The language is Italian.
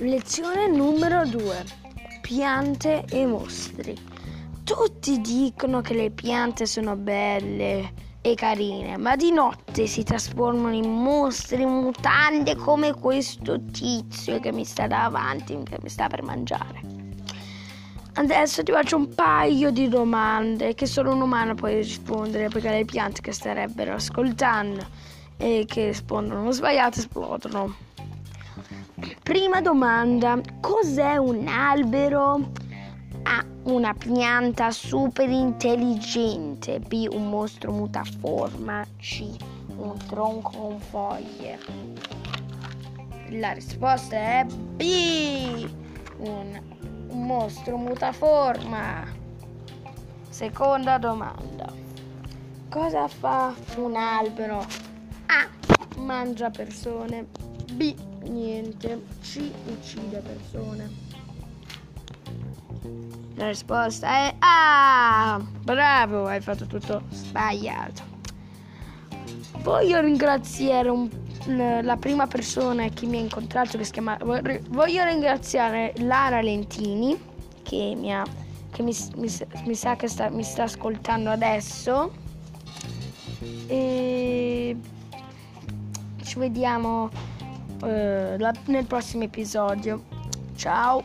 Lezione numero 2. Piante e mostri. Tutti dicono che le piante sono belle e carine, ma di notte si trasformano in mostri mutande come questo tizio che mi sta davanti, che mi sta per mangiare. Adesso ti faccio un paio di domande che solo un umano può rispondere perché le piante che starebbero ascoltando e che rispondono sbagliate esplodono. Prima domanda, cos'è un albero? A. Una pianta super intelligente. B. Un mostro mutaforma. C. Un tronco con foglie. La risposta è B. Un, un mostro mutaforma. Seconda domanda. Cosa fa un albero? A. Mangia persone. B niente, ci uccide persone. La risposta è Ah! Bravo, hai fatto tutto sbagliato. Voglio ringraziare un, la prima persona che mi ha incontrato, che si chiama... Voglio ringraziare Lara Lentini, che mi, ha, che mi, mi, mi sa che sta, mi sta ascoltando adesso. E ci vediamo eh, nel prossimo episodio. Ciao!